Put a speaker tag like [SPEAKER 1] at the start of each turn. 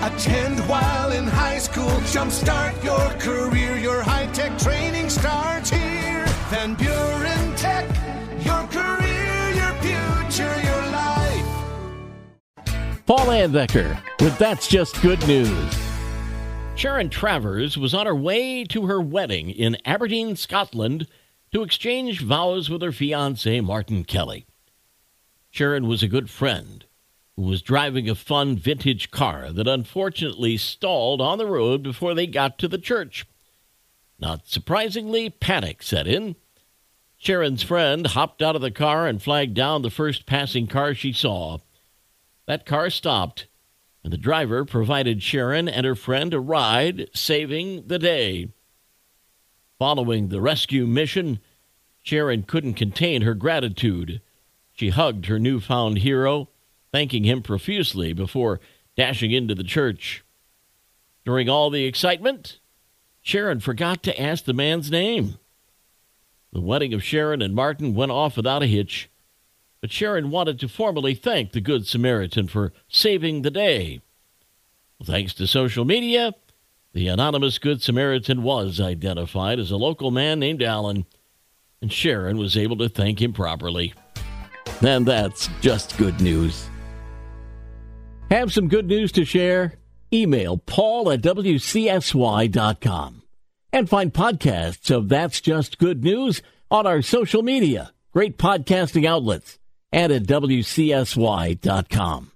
[SPEAKER 1] Attend while in high school. Jumpstart your career. Your high tech training starts here. Van Buren Tech. Your career, your future, your life.
[SPEAKER 2] Paul Anbecker with That's Just Good News. Sharon Travers was on her way to her wedding in Aberdeen, Scotland, to exchange vows with her fiance, Martin Kelly. Sharon was a good friend who was driving a fun vintage car that unfortunately stalled on the road before they got to the church. Not surprisingly, panic set in. Sharon's friend hopped out of the car and flagged down the first passing car she saw. That car stopped, and the driver provided Sharon and her friend a ride, saving the day. Following the rescue mission, Sharon couldn't contain her gratitude. She hugged her newfound hero thanking him profusely before dashing into the church. During all the excitement, Sharon forgot to ask the man's name. The wedding of Sharon and Martin went off without a hitch, but Sharon wanted to formally thank the Good Samaritan for saving the day. Thanks to social media, the anonymous Good Samaritan was identified as a local man named Alan, and Sharon was able to thank him properly. And that's just good news. Have some good news to share? Email paul at wcsy.com and find podcasts of That's Just Good News on our social media, great podcasting outlets, and at wcsy.com.